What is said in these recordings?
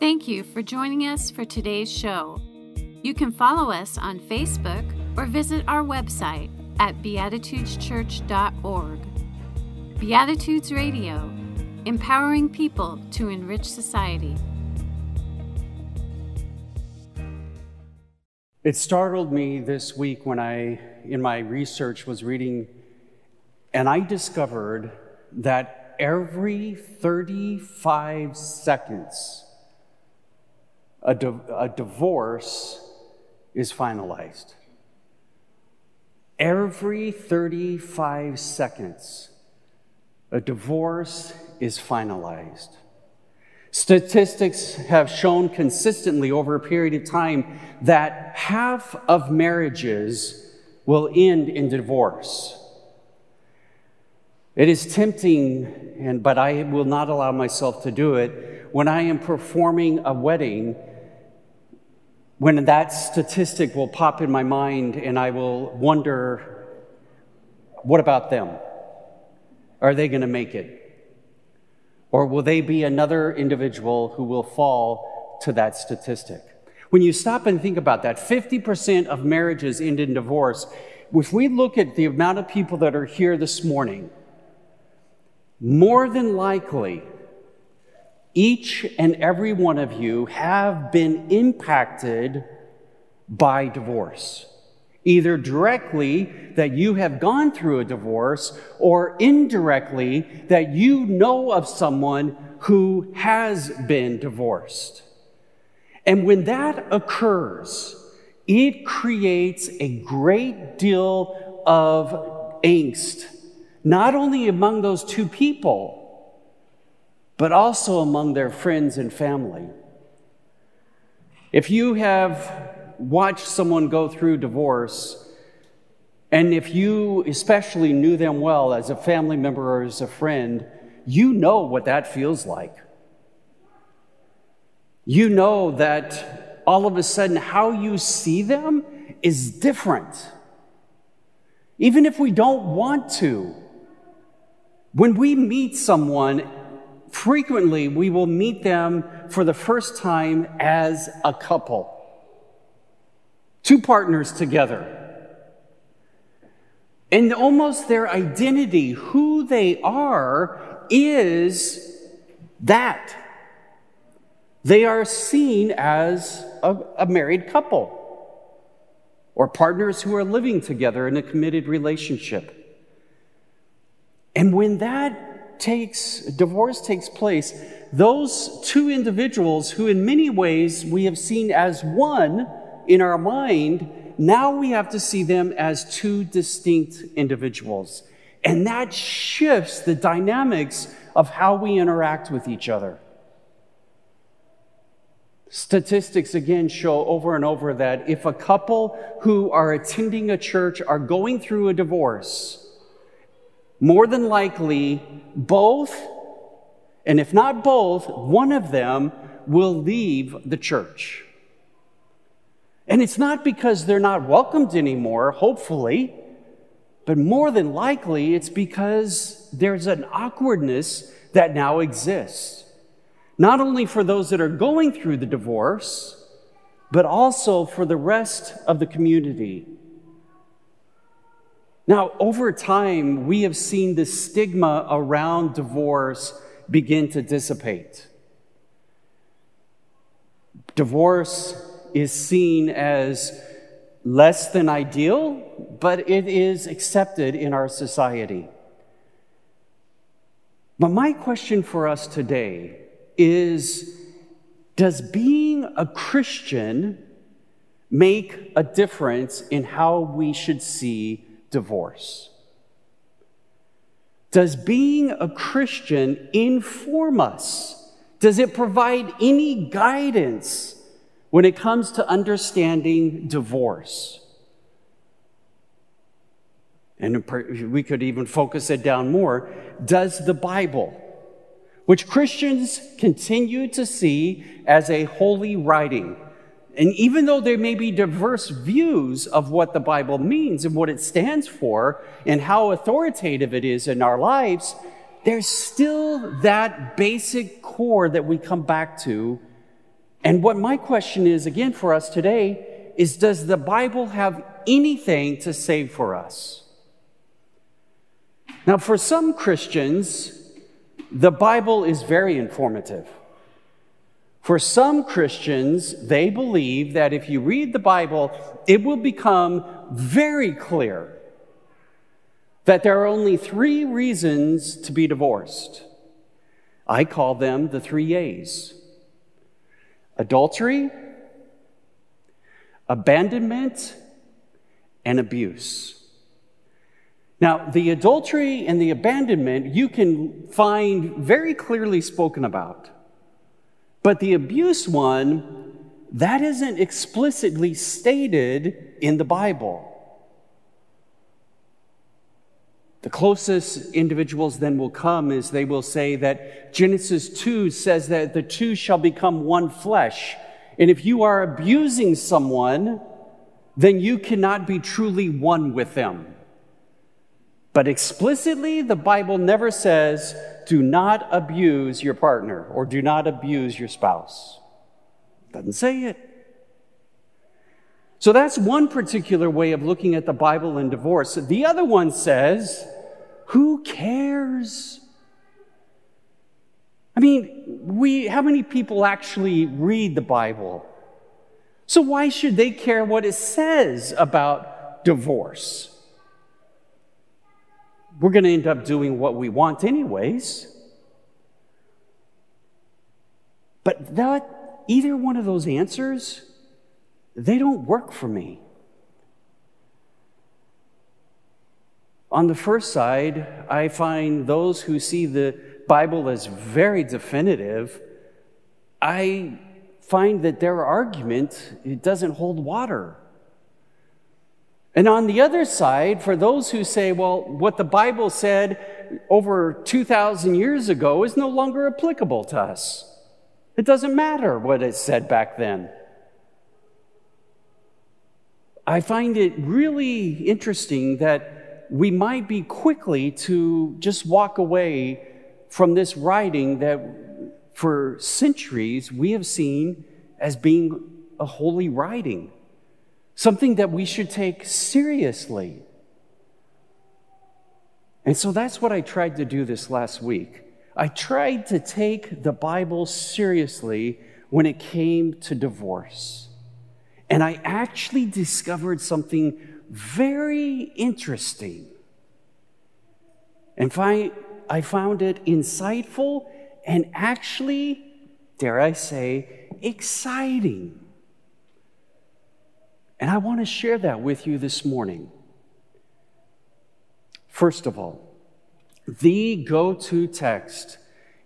Thank you for joining us for today's show. You can follow us on Facebook or visit our website at beatitudeschurch.org. Beatitudes Radio, empowering people to enrich society. It startled me this week when I, in my research, was reading, and I discovered that every 35 seconds, a, di- a divorce is finalized. Every 35 seconds, a divorce is finalized. Statistics have shown consistently over a period of time that half of marriages will end in divorce. It is tempting, and, but I will not allow myself to do it, when I am performing a wedding, when that statistic will pop in my mind and I will wonder, what about them? Are they going to make it? Or will they be another individual who will fall to that statistic? When you stop and think about that, 50% of marriages end in divorce. If we look at the amount of people that are here this morning, more than likely, each and every one of you have been impacted by divorce. Either directly that you have gone through a divorce, or indirectly that you know of someone who has been divorced. And when that occurs, it creates a great deal of angst, not only among those two people, but also among their friends and family. If you have watched someone go through divorce, and if you especially knew them well as a family member or as a friend, you know what that feels like. You know that all of a sudden how you see them is different. Even if we don't want to. When we meet someone, frequently we will meet them for the first time as a couple. Two partners together. And almost their identity, who they are, is that. They are seen as a, a, married couple or partners who are living together in a committed relationship. And when that takes, divorce takes place, those two individuals who, in many ways, we have seen as one in our mind, now we have to see them as two distinct individuals. And that shifts the dynamics of how we interact with each other. Statistics again show over and over that if a couple who are attending a church are going through a divorce, more than likely both, and if not both, one of them will leave the church. And it's not because they're not welcomed anymore, hopefully, but more than likely it's because there's an awkwardness that now exists. Not only for those that are going through the divorce, but also for the rest of the community. Now, over time, we have seen the stigma around divorce begin to dissipate. Divorce is seen as less than ideal, but it is accepted in our society. But my question for us today is Does being a Christian make a difference in how we should see divorce? Does being a Christian inform us? Does it provide any guidance when it comes to understanding divorce. And we could even focus it down more. Does the Bible, which Christians continue to see as a holy writing, and even though there may be diverse views of what the Bible means and what it stands for and how authoritative it is in our lives, there's still that basic core that we come back to And what my question is, again, for us today, is does the Bible have anything to say for us? Now, for some Christians, the Bible is very informative. For some Christians, they believe that if you read the Bible, it will become very clear that there are only three reasons to be divorced. I call them the three A's adultery, abandonment, and abuse. Now, the adultery and the abandonment you can find very clearly spoken about. But the abuse one, that isn't explicitly stated in the Bible. The closest individuals then will come is they will say that Genesis 2 says that the two shall become one flesh. And if you are abusing someone, then you cannot be truly one with them. But explicitly, the Bible never says, do not abuse your partner or do not abuse your spouse. Doesn't say it. So that's one particular way of looking at the Bible and divorce. The other one says, who cares? I mean, we, how many people actually read the Bible? So why should they care what it says about divorce? We're going to end up doing what we want, anyways. But that, either one of those answers, they don't work for me. On the first side, I find those who see the Bible as very definitive, I find that their argument it doesn't hold water. And on the other side, for those who say, well, what the Bible said over 2,000 years ago is no longer applicable to us. It doesn't matter what it said back then. I find it really interesting that we might be quickly to just walk away from this writing that for centuries we have seen as being a holy writing something that we should take seriously. And so that's what I tried to do this last week. I tried to take the Bible seriously when it came to divorce. And I actually discovered something very interesting. And I found it insightful and actually, dare I say, exciting. And I want to share that with you this morning. First of all, the go to text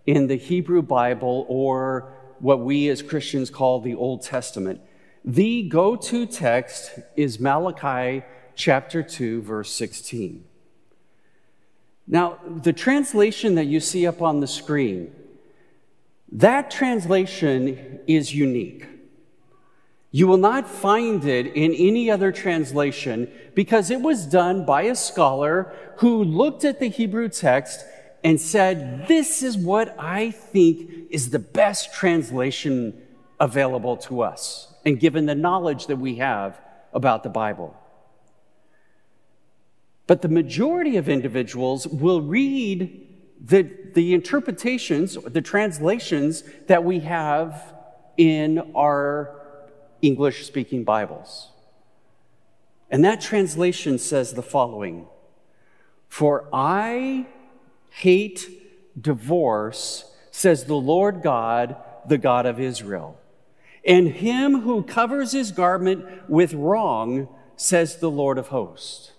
in the Hebrew Bible, or what we as Christians call the Old Testament, the go to text is Malachi chapter 2, verse 16. Now, the translation that you see up on the screen, that translation is unique. You will not find it in any other translation because it was done by a scholar who looked at the Hebrew text and said, This is what I think is the best translation available to us, and given the knowledge that we have about the Bible. But the majority of individuals will read the, the interpretations, the translations that we have in our English speaking Bibles. And that translation says the following For I hate divorce, says the Lord God, the God of Israel. And him who covers his garment with wrong, says the Lord of hosts.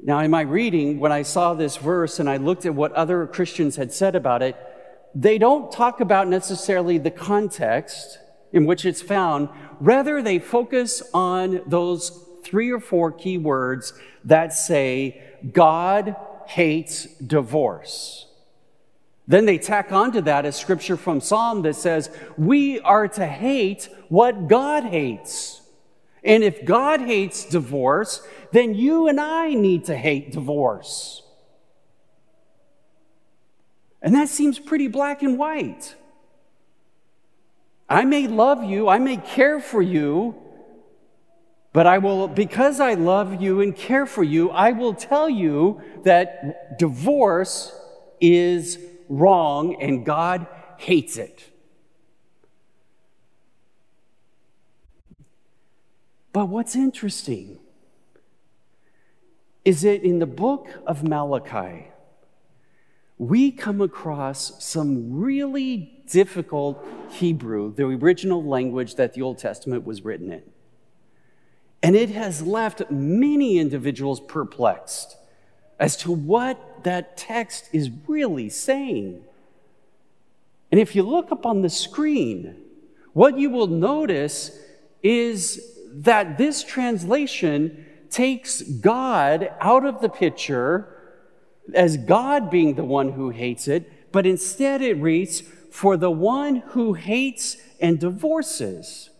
Now, in my reading, when I saw this verse and I looked at what other Christians had said about it, they don't talk about necessarily the context in which it's found. Rather, they focus on those three or four key words that say, God hates divorce. Then they tack onto that a scripture from Psalm that says, We are to hate what God hates. And if God hates divorce, then you and I need to hate divorce. And that seems pretty black and white. I may love you, I may care for you, but I will, because I love you and care for you, I will tell you that divorce is wrong and God hates it. But what's interesting is that in the book of Malachi, we come across some really difficult Hebrew, the original language that the Old Testament was written in. And it has left many individuals perplexed as to what that text is really saying. And if you look up on the screen, what you will notice is that this translation takes God out of the picture as God being the one who hates it, but instead it reads, for the one who hates and divorces.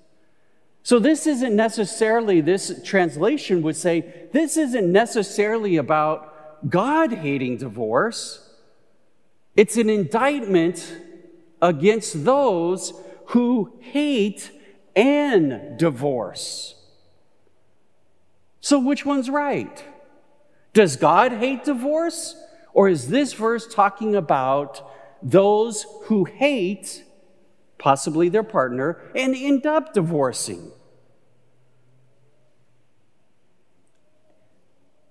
So, this isn't necessarily, this translation would say, this isn't necessarily about God hating divorce. It's an indictment against those who hate and divorce. So, which one's right? Does God hate divorce? Or is this verse talking about those who hate possibly their partner and end up divorcing?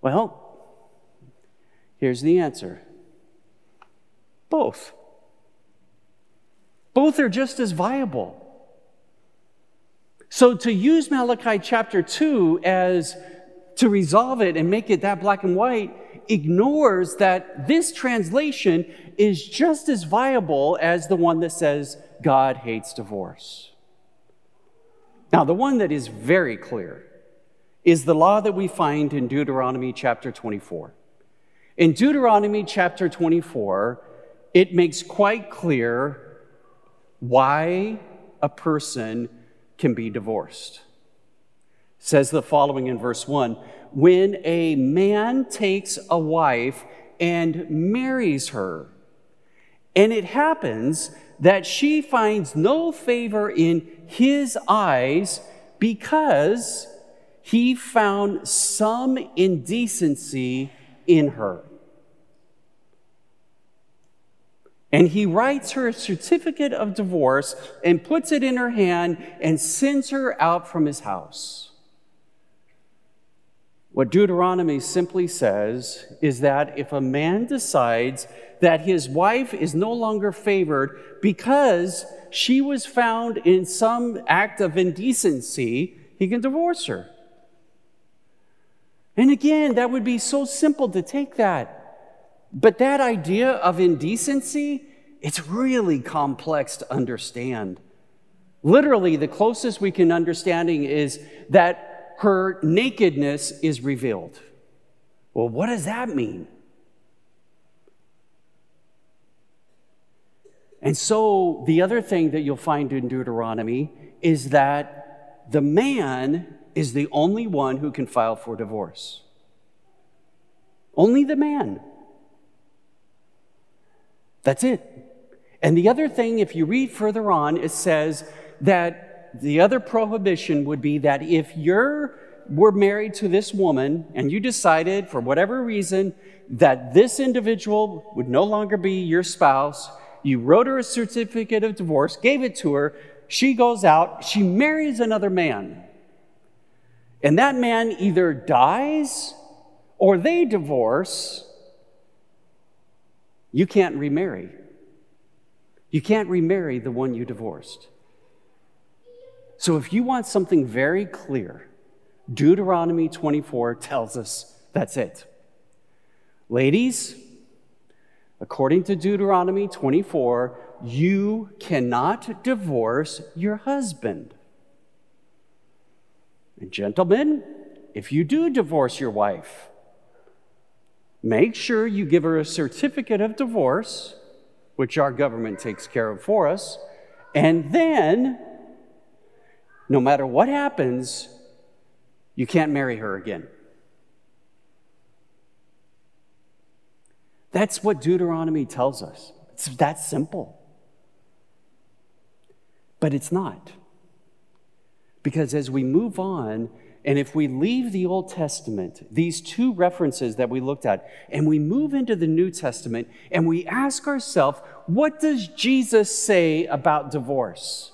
Well, here's the answer both. Both are just as viable. So to use Malachi chapter 2 as to resolve it and make it that black and white ignores that this translation is just as viable as the one that says God hates divorce. Now, the one that is very clear is the law that we find in Deuteronomy chapter 24. In Deuteronomy chapter 24, it makes quite clear why a person can be divorced. Says the following in verse 1 When a man takes a wife and marries her, and it happens that she finds no favor in his eyes because he found some indecency in her. And he writes her a certificate of divorce and puts it in her hand and sends her out from his house. What Deuteronomy simply says is that if a man decides that his wife is no longer favored because she was found in some act of indecency, he can divorce her. And again, that would be so simple to take that. But that idea of indecency, it's really complex to understand. Literally, the closest we can understanding is that her nakedness is revealed. Well, what does that mean? And so, the other thing that you'll find in Deuteronomy is that the man is the only one who can file for divorce. Only the man. That's it. And the other thing, if you read further on, it says that the other prohibition would be that if you're were married to this woman and you decided for whatever reason that this individual would no longer be your spouse, you wrote her a certificate of divorce, gave it to her, she goes out, she marries another man. And that man either dies or they divorce you can't remarry. You can't remarry the one you divorced. So if you want something very clear, Deuteronomy 24 tells us that's it. Ladies, according to Deuteronomy 24, you cannot divorce your husband. And gentlemen, if you do divorce your wife, Make sure you give her a certificate of divorce, which our government takes care of for us. And then, no matter what happens, you can't marry her again. That's what Deuteronomy tells us. It's that simple. But it's not. Because as we move on, and if we leave the Old Testament, these two references that we looked at, and we move into the New Testament, and we ask ourselves, what does Jesus say about divorce?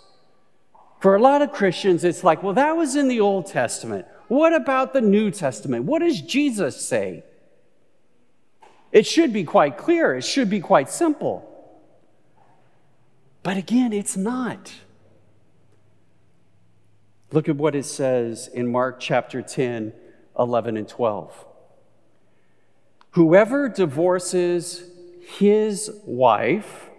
For a lot of Christians, it's like, well, that was in the Old Testament. What about the New Testament? What does Jesus say? It should be quite clear, it should be quite simple. But again, it's not. Look at what it says in Mark chapter 10, 11, and 12. Whoever divorces his wife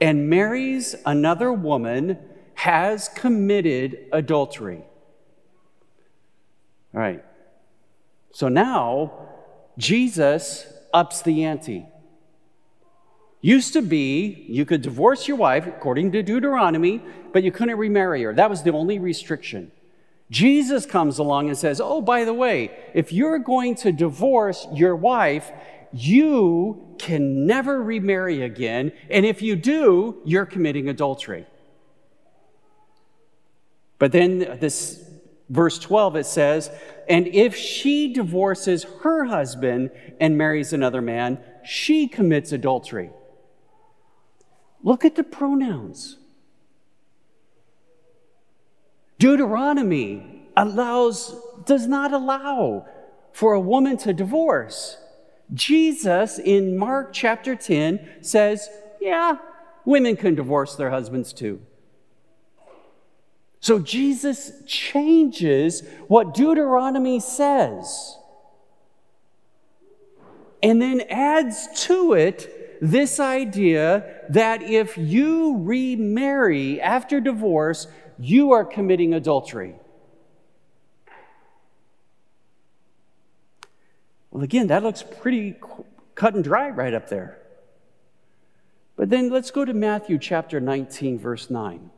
and marries another woman has committed adultery. All right. So now Jesus ups the ante. Used to be you could divorce your wife according to Deuteronomy, but you couldn't remarry her. That was the only restriction. Jesus comes along and says, Oh, by the way, if you're going to divorce your wife, you can never remarry again. And if you do, you're committing adultery. But then this verse 12 it says, And if she divorces her husband and marries another man, she commits adultery. Look at the pronouns. Deuteronomy allows, does not allow for a woman to divorce. Jesus in Mark chapter 10 says, yeah, women can divorce their husbands too. So Jesus changes what Deuteronomy says and then adds to it this idea that if you remarry after divorce, you are committing adultery. Well, again, that looks pretty cut and dry right up there. But then let's go to Matthew chapter 19, verse 9.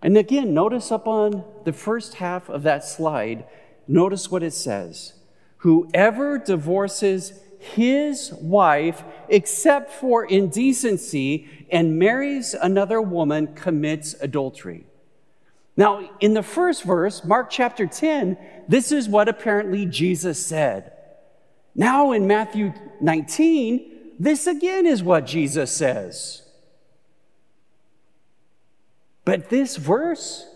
And again, notice up on the first half of that slide, notice what it says Whoever divorces his wife, except for indecency, and marries another woman, commits adultery. Now, in the first verse, Mark chapter 10, this is what apparently Jesus said. Now, in Matthew 19, this again is what Jesus says. But this verse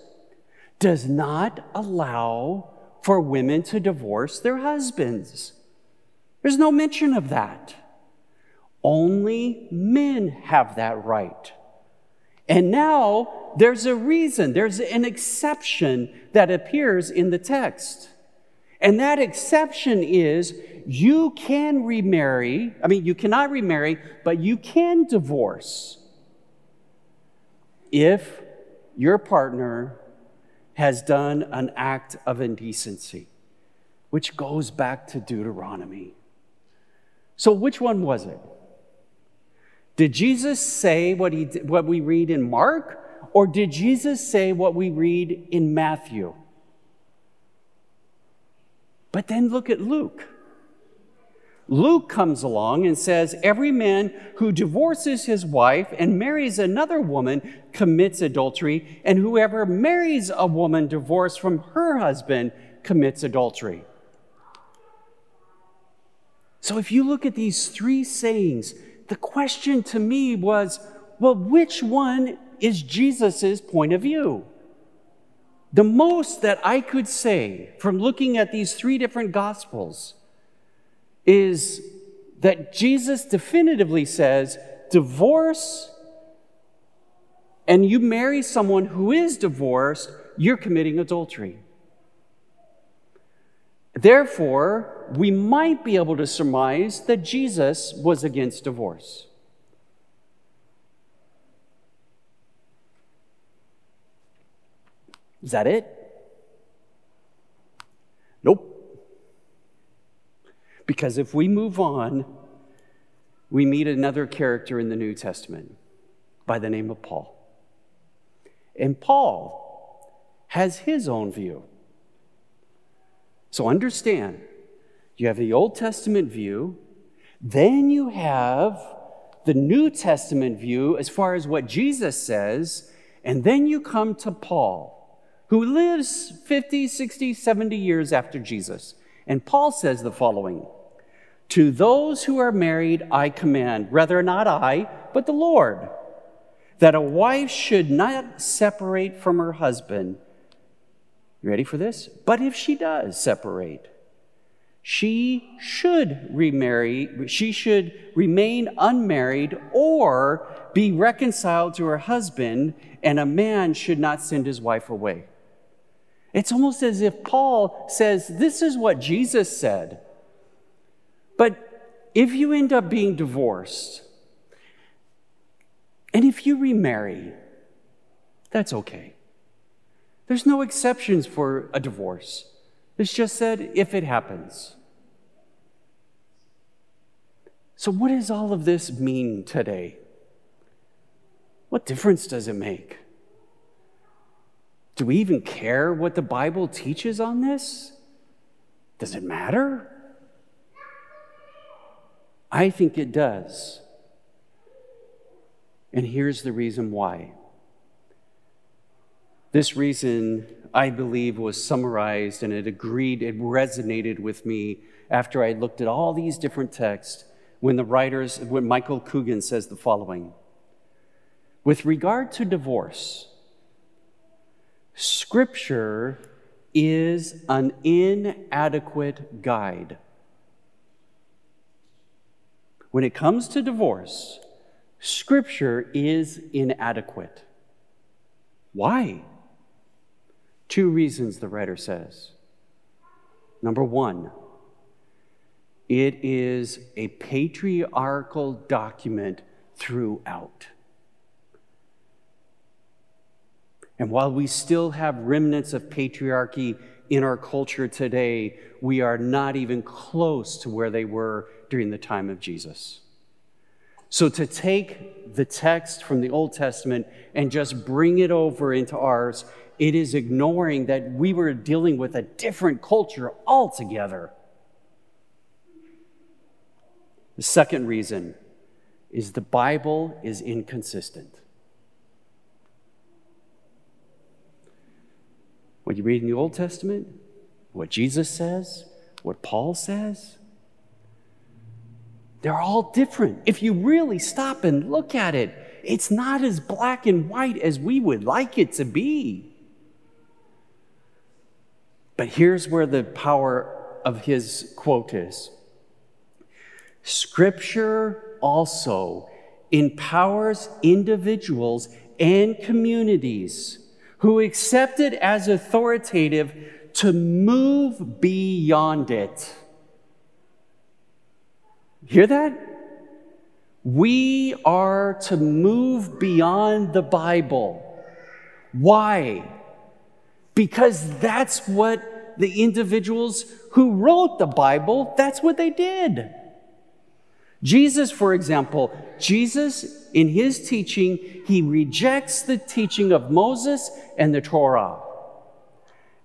does not allow for women to divorce their husbands. There's no mention of that. Only men have that right. And now there's a reason, there's an exception that appears in the text. And that exception is you can remarry, I mean, you cannot remarry, but you can divorce if your partner has done an act of indecency, which goes back to Deuteronomy. So, which one was it? Did Jesus say what, he, what we read in Mark, or did Jesus say what we read in Matthew? But then look at Luke. Luke comes along and says, Every man who divorces his wife and marries another woman commits adultery, and whoever marries a woman divorced from her husband commits adultery. So if you look at these three sayings, the question to me was well, which one is Jesus' point of view? The most that I could say from looking at these three different gospels is that Jesus definitively says divorce and you marry someone who is divorced, you're committing adultery. Therefore, we might be able to surmise that Jesus was against divorce. Is that it? Because if we move on, we meet another character in the New Testament by the name of Paul. And Paul has his own view. So understand, you have the Old Testament view, then you have the New Testament view as far as what Jesus says, And then you come to Paul, who lives 50, 60, 70 years after Jesus. And Paul says the following To those who are married, I command, rather not I, but the Lord, that a wife should not separate from her husband. You ready for this? But if she does separate, she should remarry, she should remain unmarried or be reconciled to her husband, and a man should not send his wife away. It's almost as if Paul says, This is what Jesus said. But if you end up being divorced, and if you remarry, that's okay. There's no exceptions for a divorce. It's just said if it happens. So, what does all of this mean today? What difference does it make? Do we even care what the Bible teaches on this? Does it matter? I think it does. And here's the reason why. This reason, I believe, was summarized and it agreed, it resonated with me after I looked at all these different texts when the writers, when Michael Coogan says the following With regard to divorce, Scripture is an inadequate guide. When it comes to divorce, Scripture is inadequate. Why? Two reasons, the writer says. Number one, it is a patriarchal document throughout. And while we still have remnants of patriarchy in our culture today, we are not even close to where they were during the time of Jesus. So to take the text from the Old Testament and just bring it over into ours it is ignoring that we were dealing with a different culture altogether. The second reason is the Bible is inconsistent. What you read in the Old Testament, what Jesus says, what Paul says, they're all different. If you really stop and look at it, it's not as black and white as we would like it to be. But here's where the power of his quote is Scripture also empowers individuals and communities who accept it as authoritative to move beyond it. Hear that? We are to move beyond the Bible. Why? Because that's what the individuals who wrote the Bible, that's what they did. Jesus, for example, Jesus, in his teaching, he rejects the teaching of Moses and the Torah.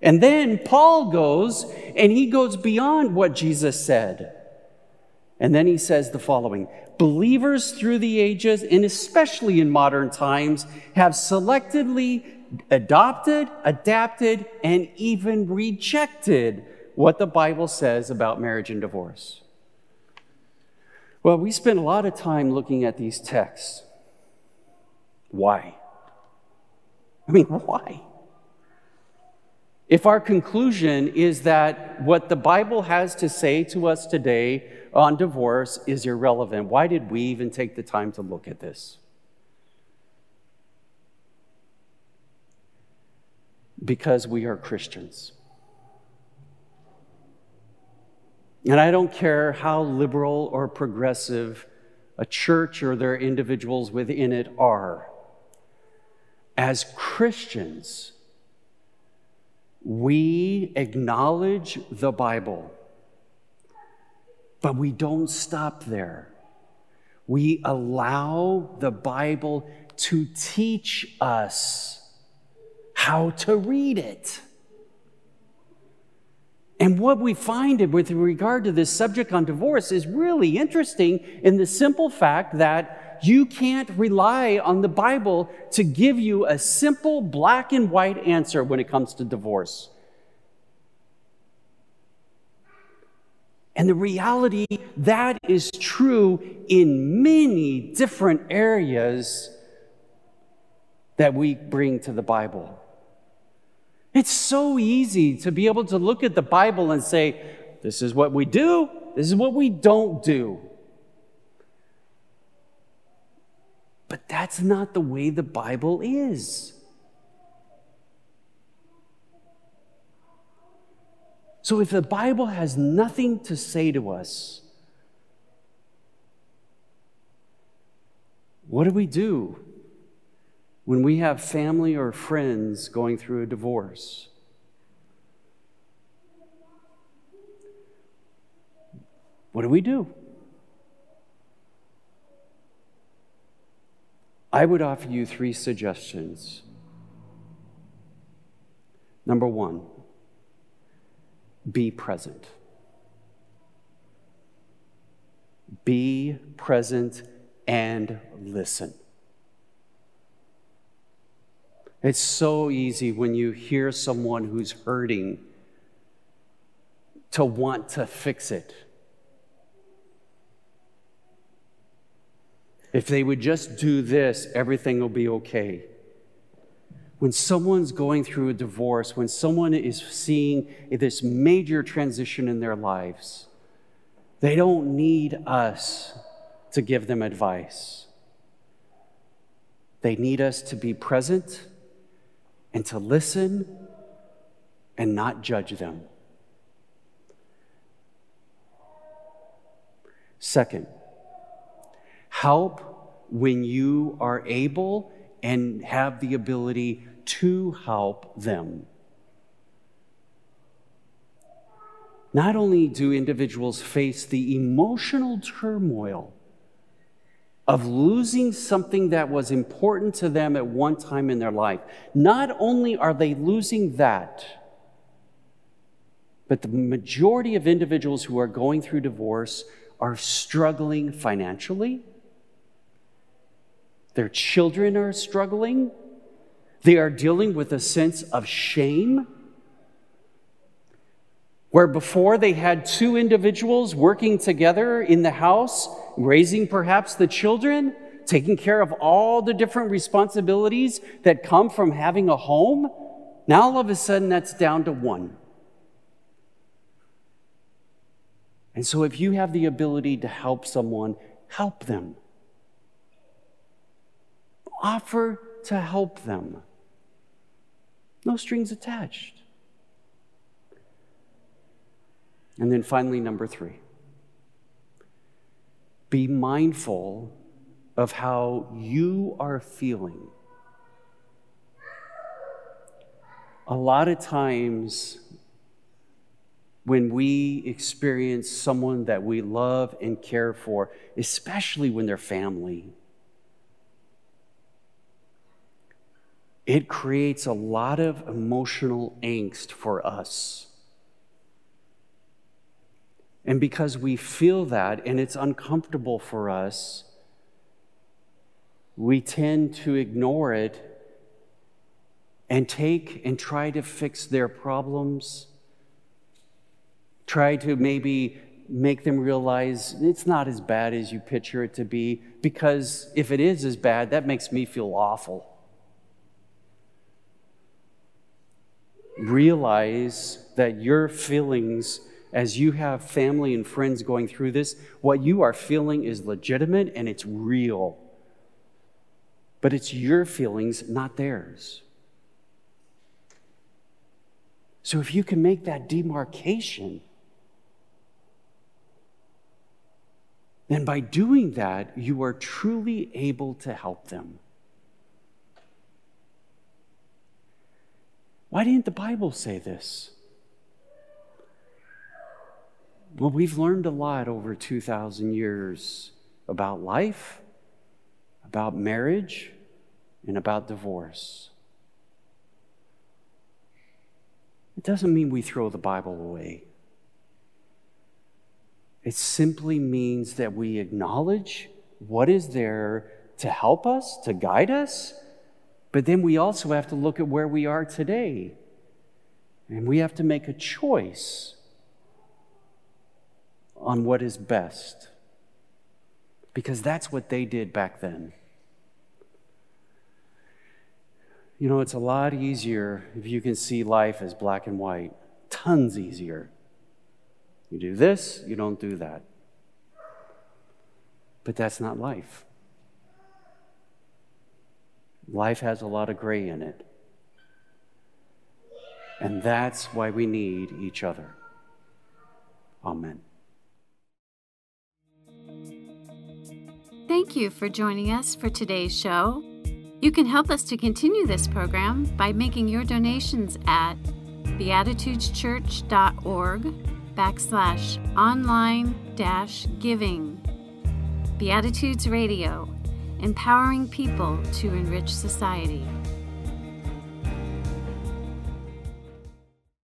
And then Paul goes and he goes beyond what Jesus said. And then he says the following Believers through the ages, and especially in modern times, have selectively adopted, adapted, and even rejected what the Bible says about marriage and divorce. Well, we spend a lot of time looking at these texts. Why? I mean, why? If our conclusion is that what the Bible has to say to us today on divorce is irrelevant, why did we even take the time to look at this? because we are Christians. And I don't care how liberal or progressive a church or their individuals within it are. As Christians, we acknowledge the Bible, but we don't stop there. We allow the Bible to teach us how to read it. And what we find with regard to this subject on divorce is really interesting in the simple fact that you can't rely on the Bible to give you a simple black and white answer when it comes to divorce. And the reality that is true in many different areas that we bring to the Bible. It's so easy to be able to look at the Bible and say, this is what we do, this is what we don't do. But that's not the way the Bible is. So if the Bible has nothing to say to us, what do we do when we have family or friends going through a divorce? What do we do? I would offer you three suggestions. Number one, be present. Be present and listen. It's so easy when you hear someone who's hurting to want to fix it. If they would just do this, everything will be okay when someone's going through a divorce, when someone is seeing this major transition in their lives, they don't need us to give them advice. They need us to be present and to listen and not judge them. Second, help when you are able and have the ability to help them. Not only do individuals face the emotional turmoil of losing something that was important to them at one time in their life, not only are they losing that, but the majority of individuals who are going through divorce are struggling financially their children are struggling. They are dealing with a sense of shame. Where before they had two individuals working together in the house, raising perhaps the children, taking care of all the different responsibilities that come from having a home, now all of a sudden that's down to one. And so, if you have the ability to help someone, help them offer to help them. No strings attached. And then finally, number three be mindful of how you are feeling. A lot of times, when we experience someone that we love and care for, especially when they're family, it creates a lot of emotional angst for us. And because we feel that and it's uncomfortable for us, we tend to ignore it and take and try to fix their problems, try to maybe make them realize it's not as bad as you picture it to be, because if it is as bad, that makes me feel awful. realize that your feelings, as you have family and friends going through this, what you are feeling is legitimate and it's real. But it's your feelings, not theirs. So if you can make that demarcation, then by doing that, you are truly able to help them. Why didn't the Bible say this? Well, we've learned a lot over 2,000 years about life, about marriage, and about divorce. It doesn't mean we throw the Bible away. It simply means that we acknowledge what is there to help us, to guide us. But then we also have to look at where we are today. And we have to make a choice on what is best. Because that's what they did back then. You know, it's a lot easier if you can see life as black and white. Tons easier. You do this, you don't do that. But that's not life. Life has a lot of gray in it. And that's why we need each other. Amen. Thank you for joining us for today's show. You can help us to continue this program by making your donations at beatitudeschurch.org backslash online dash giving. Beatitudes Radio, empowering people to enrich society.